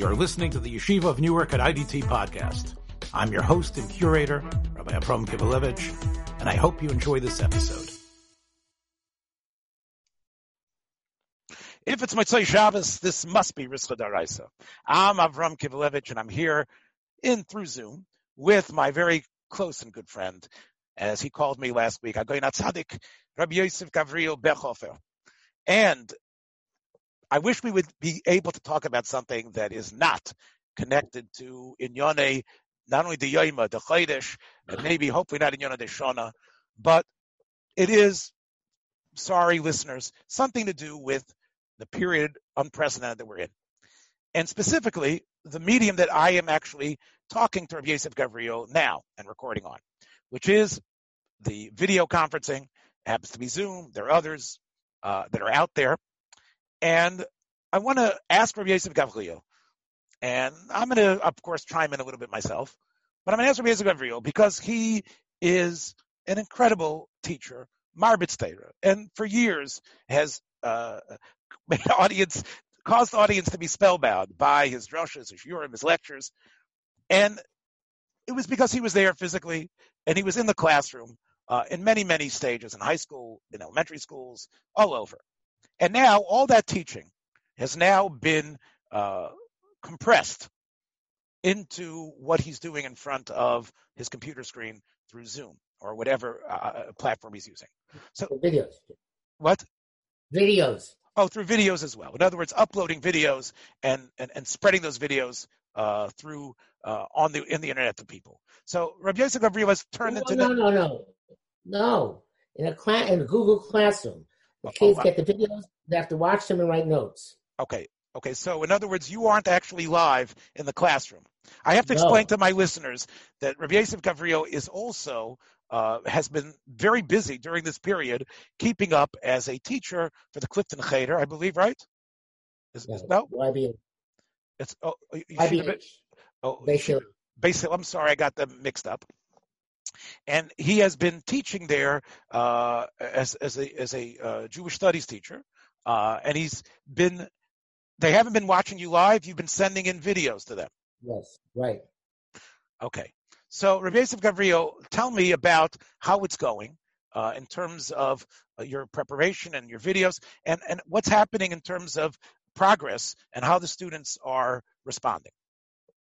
You're listening to the Yeshiva of Newark at IDT podcast. I'm your host and curator, Rabbi Abram Kibalevich, and I hope you enjoy this episode. If it's Motzei Shabbos, this must be Rischa Daraisa. I'm Avram Kibalevich, and I'm here in through Zoom with my very close and good friend, as he called me last week, Agoyin Tzadik, Rabbi Yosef Gavriel Bechhofer. And I wish we would be able to talk about something that is not connected to Inyone, not only the Yoima, the Chaydish, and maybe hopefully not Inyone de Shona, but it is, sorry listeners, something to do with the period unprecedented that we're in. And specifically, the medium that I am actually talking to Rabbi Yosef Gavriel now and recording on, which is the video conferencing, happens to be Zoom. There are others uh, that are out there. And I want to ask Rabbi Yosef Gavriel, and I'm going to, of course, chime in a little bit myself, but I'm going to ask Rabbi Yosef Gavriel because he is an incredible teacher, Marbitz and for years has uh, audience caused the audience to be spellbound by his drushes, his shurim, his lectures, and it was because he was there physically and he was in the classroom uh, in many, many stages in high school, in elementary schools, all over. And now all that teaching has now been uh, compressed into what he's doing in front of his computer screen through Zoom or whatever uh, platform he's using. So videos. What? Videos. Oh, through videos as well. In other words, uploading videos and and, and spreading those videos uh, through uh, on the in the internet to people. So Rabbi Yosef Gavriel has turned no, into no, no, no, no. In a class, in a Google Classroom, the oh, kids oh, get the videos. They have to watch them and write notes. Okay, okay. So in other words, you aren't actually live in the classroom. I have to explain to my listeners that Rabbi Yosef Gavriel is also uh, has been very busy during this period, keeping up as a teacher for the Clifton Cheder, I believe, right? Is, no, is, no? YBH. It's oh, you YBH. Been, oh, basically, basically, I'm sorry, I got them mixed up. And he has been teaching there uh, as as a as a uh, Jewish studies teacher, uh, and he's been. They haven't been watching you live. You've been sending in videos to them. Yes, right. Okay. So, Rabbi Yosef Gavriel, tell me about how it's going uh, in terms of uh, your preparation and your videos, and, and what's happening in terms of progress and how the students are responding.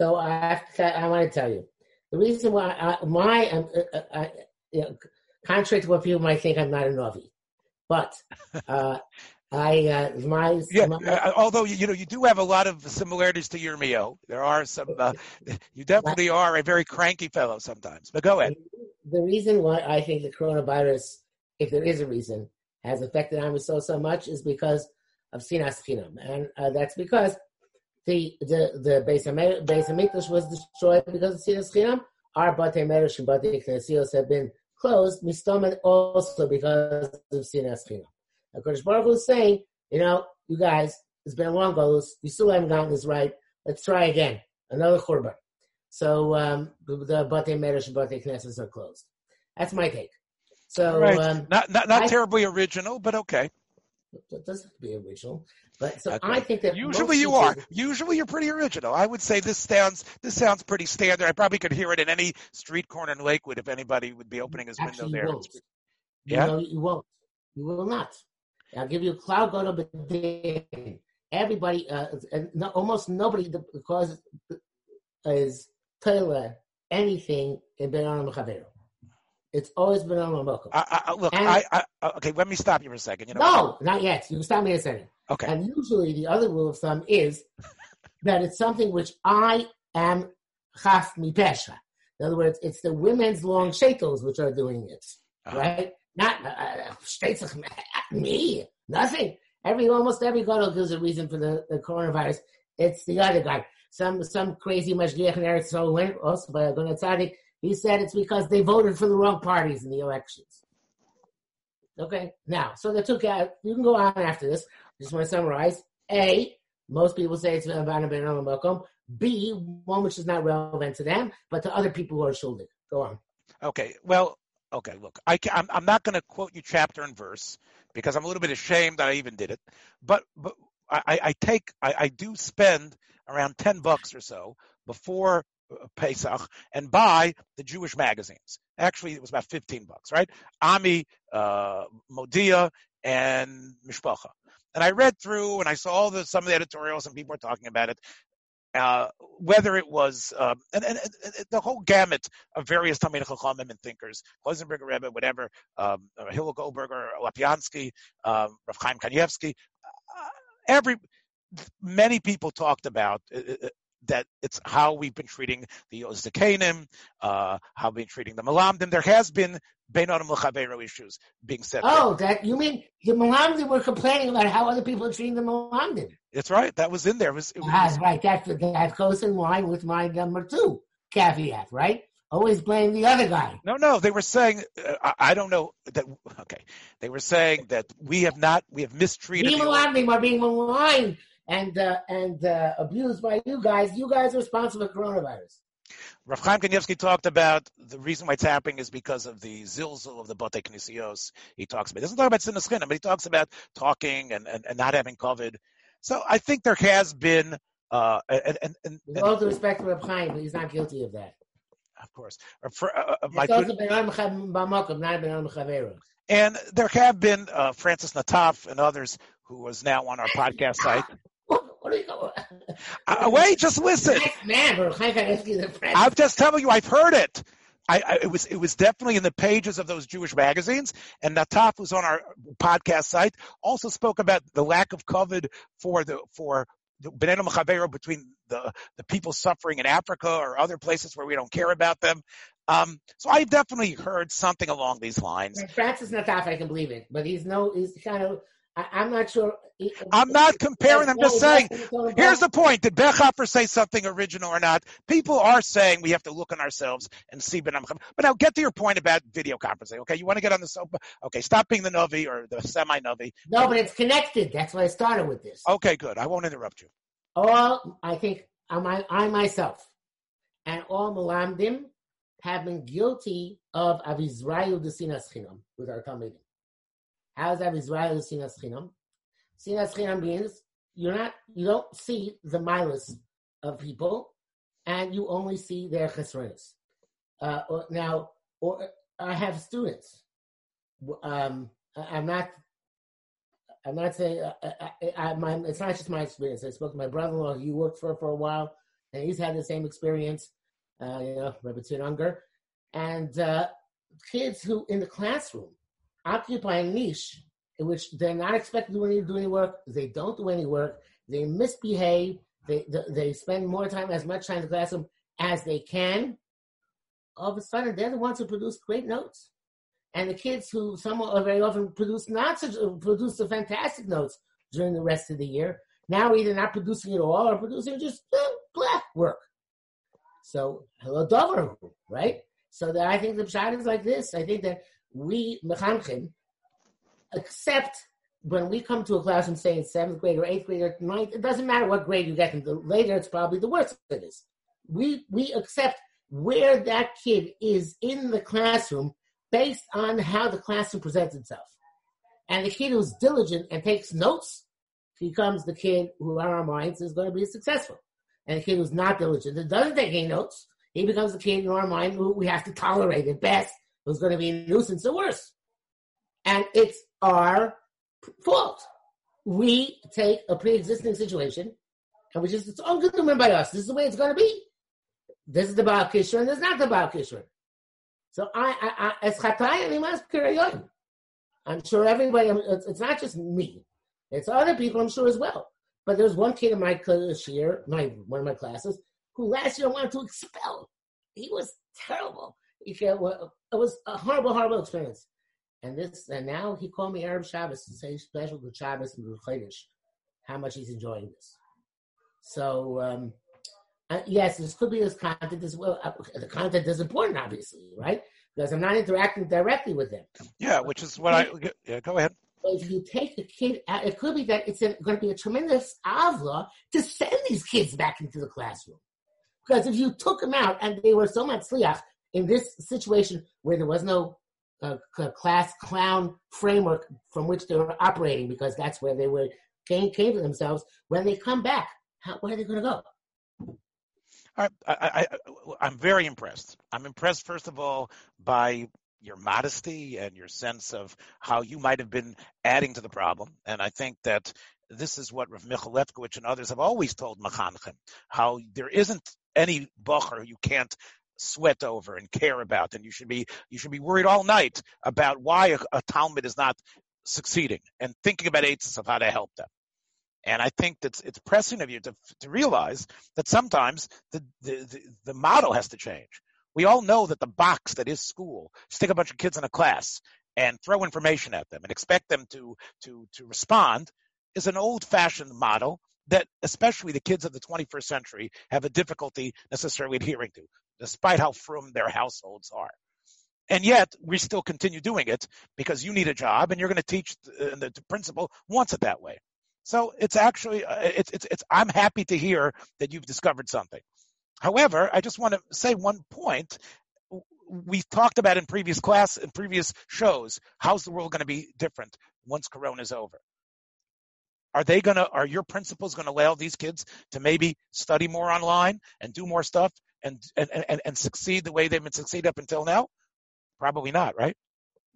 So, I, to, I want to tell you the reason why I, my um, uh, uh, I, you know, contrary to what people might think, I'm not a novi, but uh, I uh, my yeah. My, uh, although you know you do have a lot of similarities to Yirmiyo. There are some. Uh, you definitely are a very cranky fellow sometimes. But go ahead. The reason why I think the coronavirus, if there is a reason, has affected Am so so much is because of sinas chinam, and uh, that's because the the the Beis Hamikdash was destroyed because of sinas chinam. Our Batei Medrash and Batei Knesios have been closed, mistomen also because of sinas chinam. HaKadosh Baruch Hu is saying, you know, you guys, it's been a long goals. You still haven't gotten this right. Let's try again. Another Churban. So um, the Batei Medrash and Batei Knesses are closed. That's my take. So right. um, not not, not I, terribly original, but okay. It doesn't have to be original. But so. I think that usually you are. Usually you're pretty original. I would say this sounds this sounds pretty standard. I probably could hear it in any street corner in Lakewood if anybody would be opening his Actually, window there. Won't. Yeah, you, know, you won't. You will not. I'll give you a cloud go to Everybody, uh, no, almost nobody, because is Taylor anything in Benan Chavero. It's always been on Mokum. Look, and, I, I, okay, let me stop you for a second. You know, no, not yet. You can stop me in a second. Okay. And usually the other rule of thumb is that it's something which I am chaf mi pesha. In other words, it's the women's long shekels which are doing it, uh-huh. right? Not uh, uh me, nothing. Every almost every gadol gives a reason for the, the coronavirus. It's the other guy. Some some crazy mashgiach in Eretz went also by Agun Tzadik. He said it's because they voted for the wrong parties in the elections. Okay, now so they took out. You can go on after this. Just want to summarize. A, most people say it's about a ben B, one which is not relevant to them, but to other people who are shielded. Go on. Okay. Well, okay. Look, I can, I'm, I'm not going to quote you chapter and verse because I'm a little bit ashamed that I even did it. But, but I, I take, I, I do spend around 10 bucks or so before uh, Pesach and buy the Jewish magazines. Actually, it was about 15 bucks, right? Ami, uh, Modia, and Mishpacha. And I read through and I saw all the, some of the editorials and people were talking about it. Uh, whether it was uh, and, and, and, the whole gamut of various Talmid Chachamim and thinkers, Kloisenberger Rebbe, whatever, um, uh, Hillel Goldberger, Lapiansky, um, Rav Chaim Kanievsky, uh, every many people talked about uh, that it's how we've been treating the Ozakanim, uh, how we've been treating the Malamdim. There has been Beinonim L'Chaveiro issues being said. Oh, there. that you mean the Malamdim were complaining about how other people are treating the Malamdim? That's right. That was in there. It was, it was, ah, right. That, that goes in line with my number two caveat, right? Always blame the other guy. No, no, they were saying, uh, I, I, don't know that. Okay, they were saying that we have not, we have mistreated. The Malamdim are being maligned and uh, and uh, abused by you guys. You guys are responsible for coronavirus. Rav Chaim Kanievsky talked about the reason why it's happening is because of the zilzul of the Bate Knisios. He talks about, he doesn't talk about Sinas but he talks about talking and, and, and not having COVID. So I think there has been, uh, and, and, and, With all due respect to Rav Chaim, but he's not guilty of that. Of course. Uh, for, uh, uh my and there have been uh, Francis Nataf and others who was now on our podcast site what are you going? Uh, wait, just listen. man, I'm just telling you, I've heard it. I, I, it was it was definitely in the pages of those Jewish magazines. And Nataf, who's on our podcast site, also spoke about the lack of COVID for the for the Beneno Machavero between the the people suffering in Africa or other places where we don't care about them. Um, so I definitely heard something along these lines. Francis Nataf, I can believe it, but he's no, he's kind of I, am not sure. I'm not comparing. I'm just saying. Here's the point: Did Bechhofer say something original or not? People are saying we have to look on ourselves and see. But now get to your point about video conferencing. Okay, you want to get on the soap? Okay, stop being the novi or the semi novi. No, but it's connected. That's why I started with this. Okay, good. I won't interrupt you. All I think I, I myself and all Malamdim have been guilty of Avizrayu Desinas Chinam with our Talmudim. How is that Israel Sinas Chinam? Sinas Chinam means you're not, you don't see the milas of people, and you only see their chesronis. Uh, now, or I have students. Um, I'm not. I'm not saying uh, uh, I, I, my, it's not just my experience. I spoke to my brother-in-law. He worked for for a while, and he's had the same experience. Uh, you know, Rebbe Unger, and uh, kids who in the classroom occupy a niche in which they're not expected to do any, work, they don't do any work, they misbehave, they, they spend more time, as much time in the classroom as they can, all of a sudden they're the ones who produce great notes. And the kids who some are very often produce not such, produce the fantastic notes during the rest of the year, now either not producing at all or producing just uh, black work. So hello Dover, right? So that I think the pshat is like this. I think that we mechanchim accept when we come to a class and say it's seventh grade or eighth grade or ninth, it doesn't matter what grade you get into. Later, it's probably the worst it is. We we accept where that kid is in the classroom based on how the classroom presents itself. And the kid who's diligent and takes notes becomes the kid who, in our minds, is going to be successful. And the kid who's not diligent and doesn't take any notes, he becomes the kid in our mind who we have to tolerate at best who's going to be a nuisance or worse. And it's our fault. We take a pre-existing situation and we just, it's all good to by us. This is the way it's going to be. This is the Baal and this is not the Baal Kishra. So I, I, I I'm sure everybody, it's, not just me. It's other people, I'm sure, as well. But there's one kid in my class year, my one of my classes, who last year wanted to expel. He was terrible. He, it was a horrible, horrible experience. And this, and now he called me Arab Shabbos to say special to Shabbos and Chodesh, how much he's enjoying this. So, um, uh, yes, this could be this content as well. Uh, the content is important, obviously, right? Because I'm not interacting directly with them. Yeah, which is what I. Yeah, go ahead. if you take the kid out, it could be that it's a, going to be a tremendous avla to send these kids back into the classroom. Because if you took them out and they were so much sliach, in this situation where there was no uh, class clown framework from which they were operating, because that's where they were came, came to themselves. When they come back, how, where are they going to go? I, I, I, am very impressed. I'm impressed, first of all, by your modesty and your sense of how you might have been adding to the problem. And I think that this is what Rav Michal and others have always told Machanchim, how there isn't any bocher you can't sweat over and care about, and you should be you should be worried all night about why a, a Talmud is not succeeding and thinking about aids of how to help them. And I think that it's pressing of you to, to realize that sometimes the, the, the, the model has to change. We all know that the box that is school, stick a bunch of kids in a class and throw information at them and expect them to, to, to respond is an old fashioned model that especially the kids of the 21st century have a difficulty necessarily adhering to, despite how frum their households are. And yet we still continue doing it because you need a job and you're going to teach and the, the principal wants it that way. So it's actually, uh, it's, it's, it's, I'm happy to hear that you've discovered something. However, I just want to say one point. We've talked about in previous class, in previous shows, how's the world going to be different once Corona is over? Are they going to, are your principals going to allow these kids to maybe study more online and do more stuff and, and, and, and succeed the way they've been succeed up until now? Probably not, right?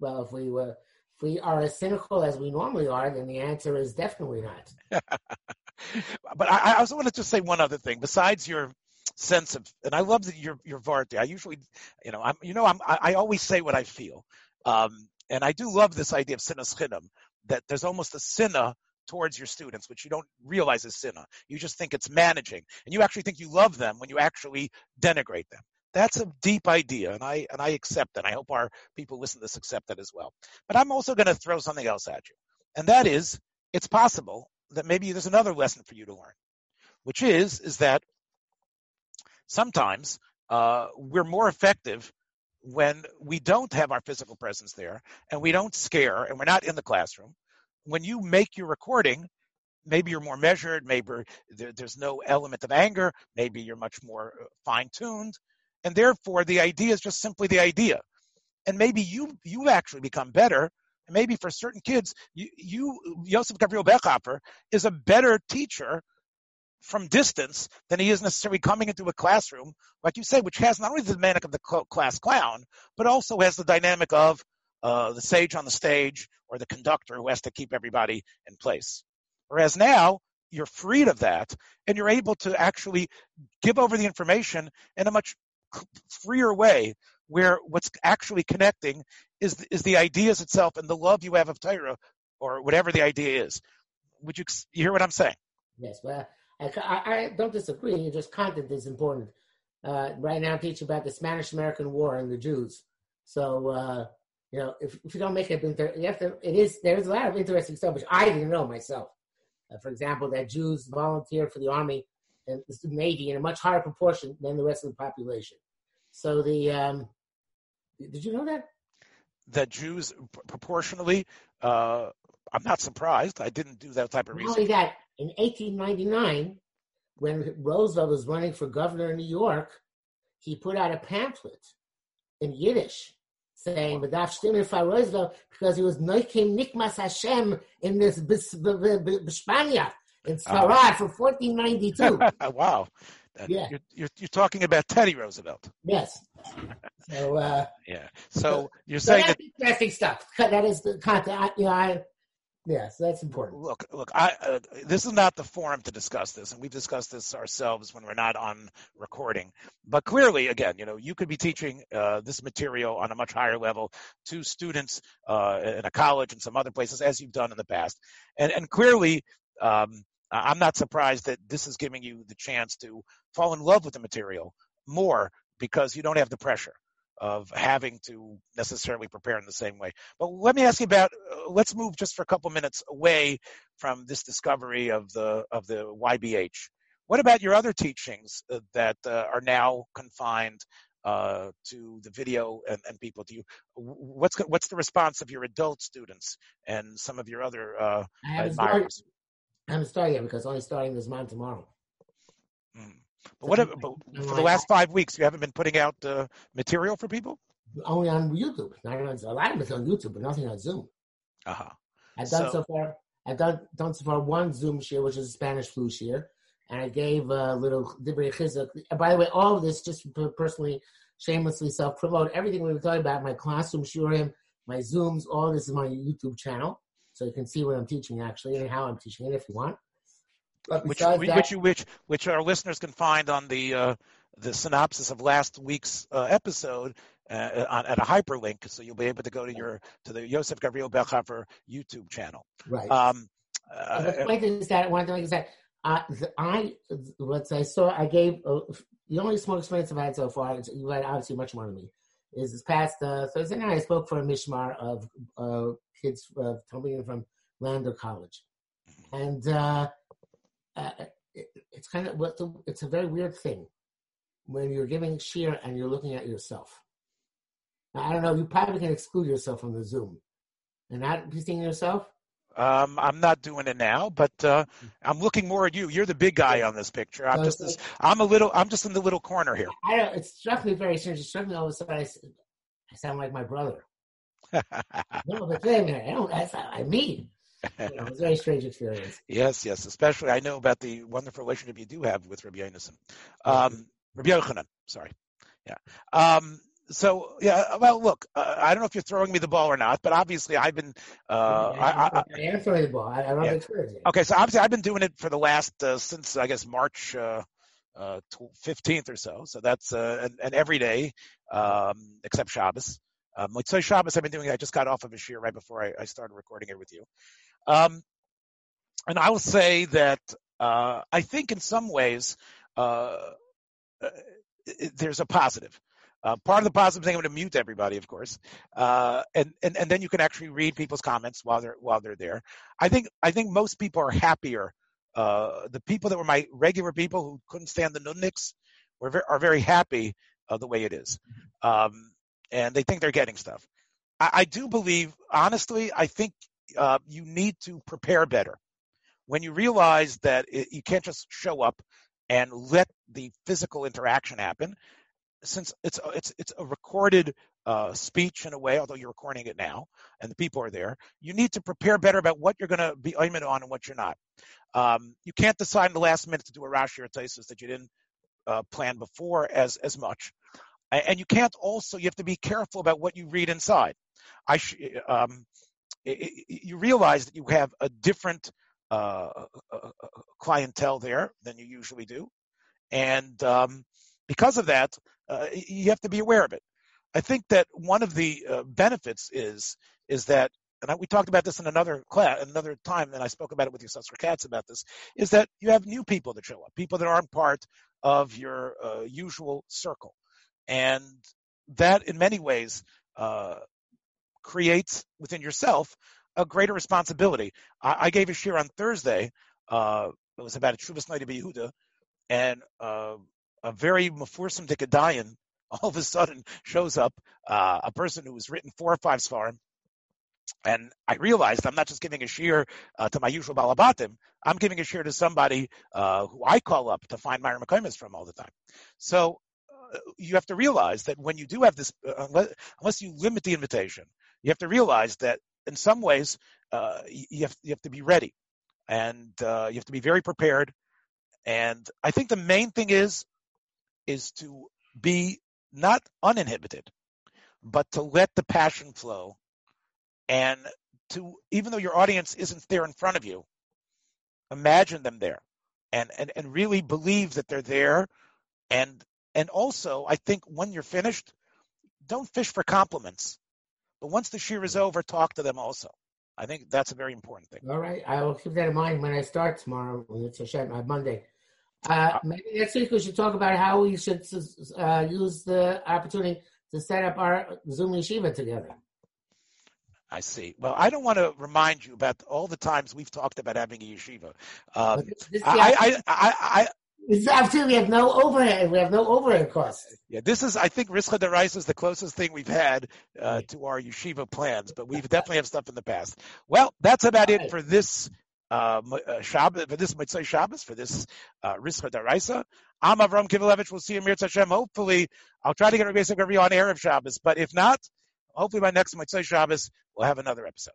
Well, if we were if we are as cynical as we normally are, then the answer is definitely not. but I, I, also want to just say one other thing. Besides your sense of, and I love that your your Varti. I usually, you know, I'm, you know, I'm, I, I always say what I feel, um, and I do love this idea of sinas chinam, that there's almost a sinna towards your students, which you don't realize is sinna. You just think it's managing, and you actually think you love them when you actually denigrate them. That's a deep idea, and I and I accept that. I hope our people listen to this accept that as well. But I'm also going to throw something else at you, and that is, it's possible that maybe there's another lesson for you to learn, which is is that sometimes uh, we're more effective when we don't have our physical presence there, and we don't scare, and we're not in the classroom. When you make your recording, maybe you're more measured, maybe there's no element of anger, maybe you're much more uh, fine tuned, and therefore the idea is just simply the idea. And maybe you you actually become better. And maybe for certain kids, you, you Joseph Gabriel Bechhofer is a better teacher from distance than he is necessarily coming into a classroom, like you say, which has not only the dynamic of the class clown, but also has the dynamic of uh, the sage on the stage or the conductor who has to keep everybody in place. Whereas now you're freed of that and you're able to actually give over the information in a much freer way where what's actually connecting is is the ideas itself and the love you have of Torah or whatever the idea is. Would you, you hear what I'm saying? Yes, well, I, I, don't disagree. Just content is important. Uh, right now, I'm teaching about the Spanish American War and the Jews. So, uh, you know, if, if you don't make it, you have to, it is, there's a lot of interesting stuff, which I didn't know myself. Uh, for example, that Jews volunteer for the army and the Navy in a much higher proportion than the rest of the population. So the um, did you know that? That Jews proportionally, uh, I'm not surprised. I didn't do that type of research. Not only that, in 1899, when Roosevelt was running for governor in New York, he put out a pamphlet in Yiddish saying "V'daf stimmen for Roosevelt" because he was noikim nikmas Hashem in this Spania in Sfarad uh, for 1492. wow. Yeah. You're, you're, you're, talking about Teddy Roosevelt. Yes. So, uh, yeah. So you're saying so that interesting stuff. That is the content. You know, I, yeah, so that's important. Look, look. I uh, this is not the forum to discuss this, and we've discussed this ourselves when we're not on recording. But clearly, again, you know, you could be teaching uh, this material on a much higher level to students uh, in a college and some other places, as you've done in the past, and and clearly. Um, I'm not surprised that this is giving you the chance to fall in love with the material more because you don't have the pressure of having to necessarily prepare in the same way. But let me ask you about. Uh, let's move just for a couple minutes away from this discovery of the of the YBH. What about your other teachings uh, that uh, are now confined uh, to the video and, and, people? Do you what's what's the response of your adult students and some of your other uh, I admirers? I haven't started yet because I'm only starting this month tomorrow. Mm. But what? But for the last five weeks, you haven't been putting out uh, material for people. Only on YouTube. Not on, a lot of it's on YouTube, but nothing on Zoom. Uh huh. I've done so, so, far. I've done, done so far one Zoom share, which is a Spanish flu share, and I gave a little Divrei Chizuk. By the way, all of this, just personally, shamelessly self-promote, everything we were talking about, my classroom shiurim, my Zooms, all this is my YouTube channel, so you can see what I'm teaching actually and how I'm teaching it if you want. Which, that, which, which, which our listeners can find on the uh, the synopsis of last week's uh, episode uh, on, at a hyperlink, so you'll be able to go to your to the Yosef Gavriel Bechhofer YouTube channel. Right. Um, uh, the point is that one thing is that uh, I what I saw I gave uh, the only small experience I've had so far. You had obviously much more than me. Is this past uh, Thursday night I spoke for a mishmar of uh, kids uh, coming in from Lander College, and uh, it, it's kind of what it's a very weird thing when you're giving share and you're looking at yourself. Now, I don't know. You probably can exclude yourself from the Zoom and not seeing yourself. Um, I'm not doing it now, but uh, I'm looking more at you. You're the big guy on this picture. I'm just this, I'm a little I'm just in the little corner here. I don't. It struck me very strange. It struck me all of a sudden. I, I sound like my brother. no, but wait a minute. I don't. That's not I mean. You know, it was a very strange experience. yes, yes. Especially, I know about the wonderful relationship you do have with Rabbi Yonason. Um, Rabbi Yochanan, sorry. Yeah. Um, so yeah, well, look, uh, I don't know if you're throwing me the ball or not, but obviously I've been. Uh, yeah, I, I, I, am throwing the ball. I, I don't yeah. Okay, so obviously I've been doing it for the last uh, since I guess March uh, uh, fifteenth or so. So that's uh, and, and every day um, except Shabbos. Um, like so Shabbos, I've been doing. I just got off of a shir right before I, I started recording it with you. Um, and I will say that I think in some ways there's a positive. Uh, part of the positive thing, I'm going to mute everybody, of course, uh, and, and and then you can actually read people's comments while they're while they're there. I think I think most people are happier. Uh, the people that were my regular people who couldn't stand the nudniks were very, are very happy the way it is, um, and they think they're getting stuff. I, I do believe, honestly, I think uh, you need to prepare better when you realize that it, you can't just show up and let the physical interaction happen since it's it's it's a recorded uh, speech in a way, although you're recording it now and the people are there, you need to prepare better about what you're going to be aiming on and what you're not. Um, you can't decide in the last minute to do a Rashi or Taisus that you didn't uh, plan before as as much, and you can't also you have to be careful about what you read inside. I sh- um, it, it, you realize that you have a different uh, clientele there than you usually do, and um, because of that, uh, you have to be aware of it. I think that one of the uh, benefits is is that, and I, we talked about this in another class, another time, and I spoke about it with your sister Katz about this, is that you have new people that show up, people that aren't part of your uh, usual circle, and that in many ways uh, creates within yourself a greater responsibility. I, I gave a share on Thursday. Uh, it was about a Night of Yehuda, and uh, a very Mephursum Dikadayan all of a sudden shows up, uh, a person who has written four or five svarim, and I realized I'm not just giving a shear uh, to my usual balabatim. I'm giving a shear to somebody uh, who I call up to find mareh mekomos from all the time. So you have to realize that when you do have this, uh, unless, unless, you limit the invitation, you have to realize that in some ways uh, you have you have to be ready, and uh, you have to be very prepared. And I think the main thing is is to be not uninhibited, but to let the passion flow and to, even though your audience isn't there in front of you, imagine them there and, and, and really believe that they're there. And, and also, I think when you're finished, don't fish for compliments. But once the shear is over, talk to them also. I think that's a very important thing. All right. I will keep that in mind when I start tomorrow. It's a shame, Monday. Uh, maybe next week we should talk about how we should uh, use the opportunity to set up our Zoom yeshiva together. I see. Well, I don't want to remind you about all the times we've talked about having a yeshiva. Um, this, this I, I, I, I, it's after we have no overhead. We have no overhead costs. Yeah, this is. I think Rischa Deraisa is the closest thing we've had uh, to our yeshiva plans, but we've definitely have stuff in the past. Well, that's about it for this uh, uh, Shabbos, for this Motzei Shabbos, for this uh, Rischa Daraisa. I'm Avram Kivelevich. We'll see you, Mir Hashem. Hopefully, I'll try to get Rabbi Yosef on air of Shabbos, but if not, hopefully by next Motzei Shabbos, we'll have another episode.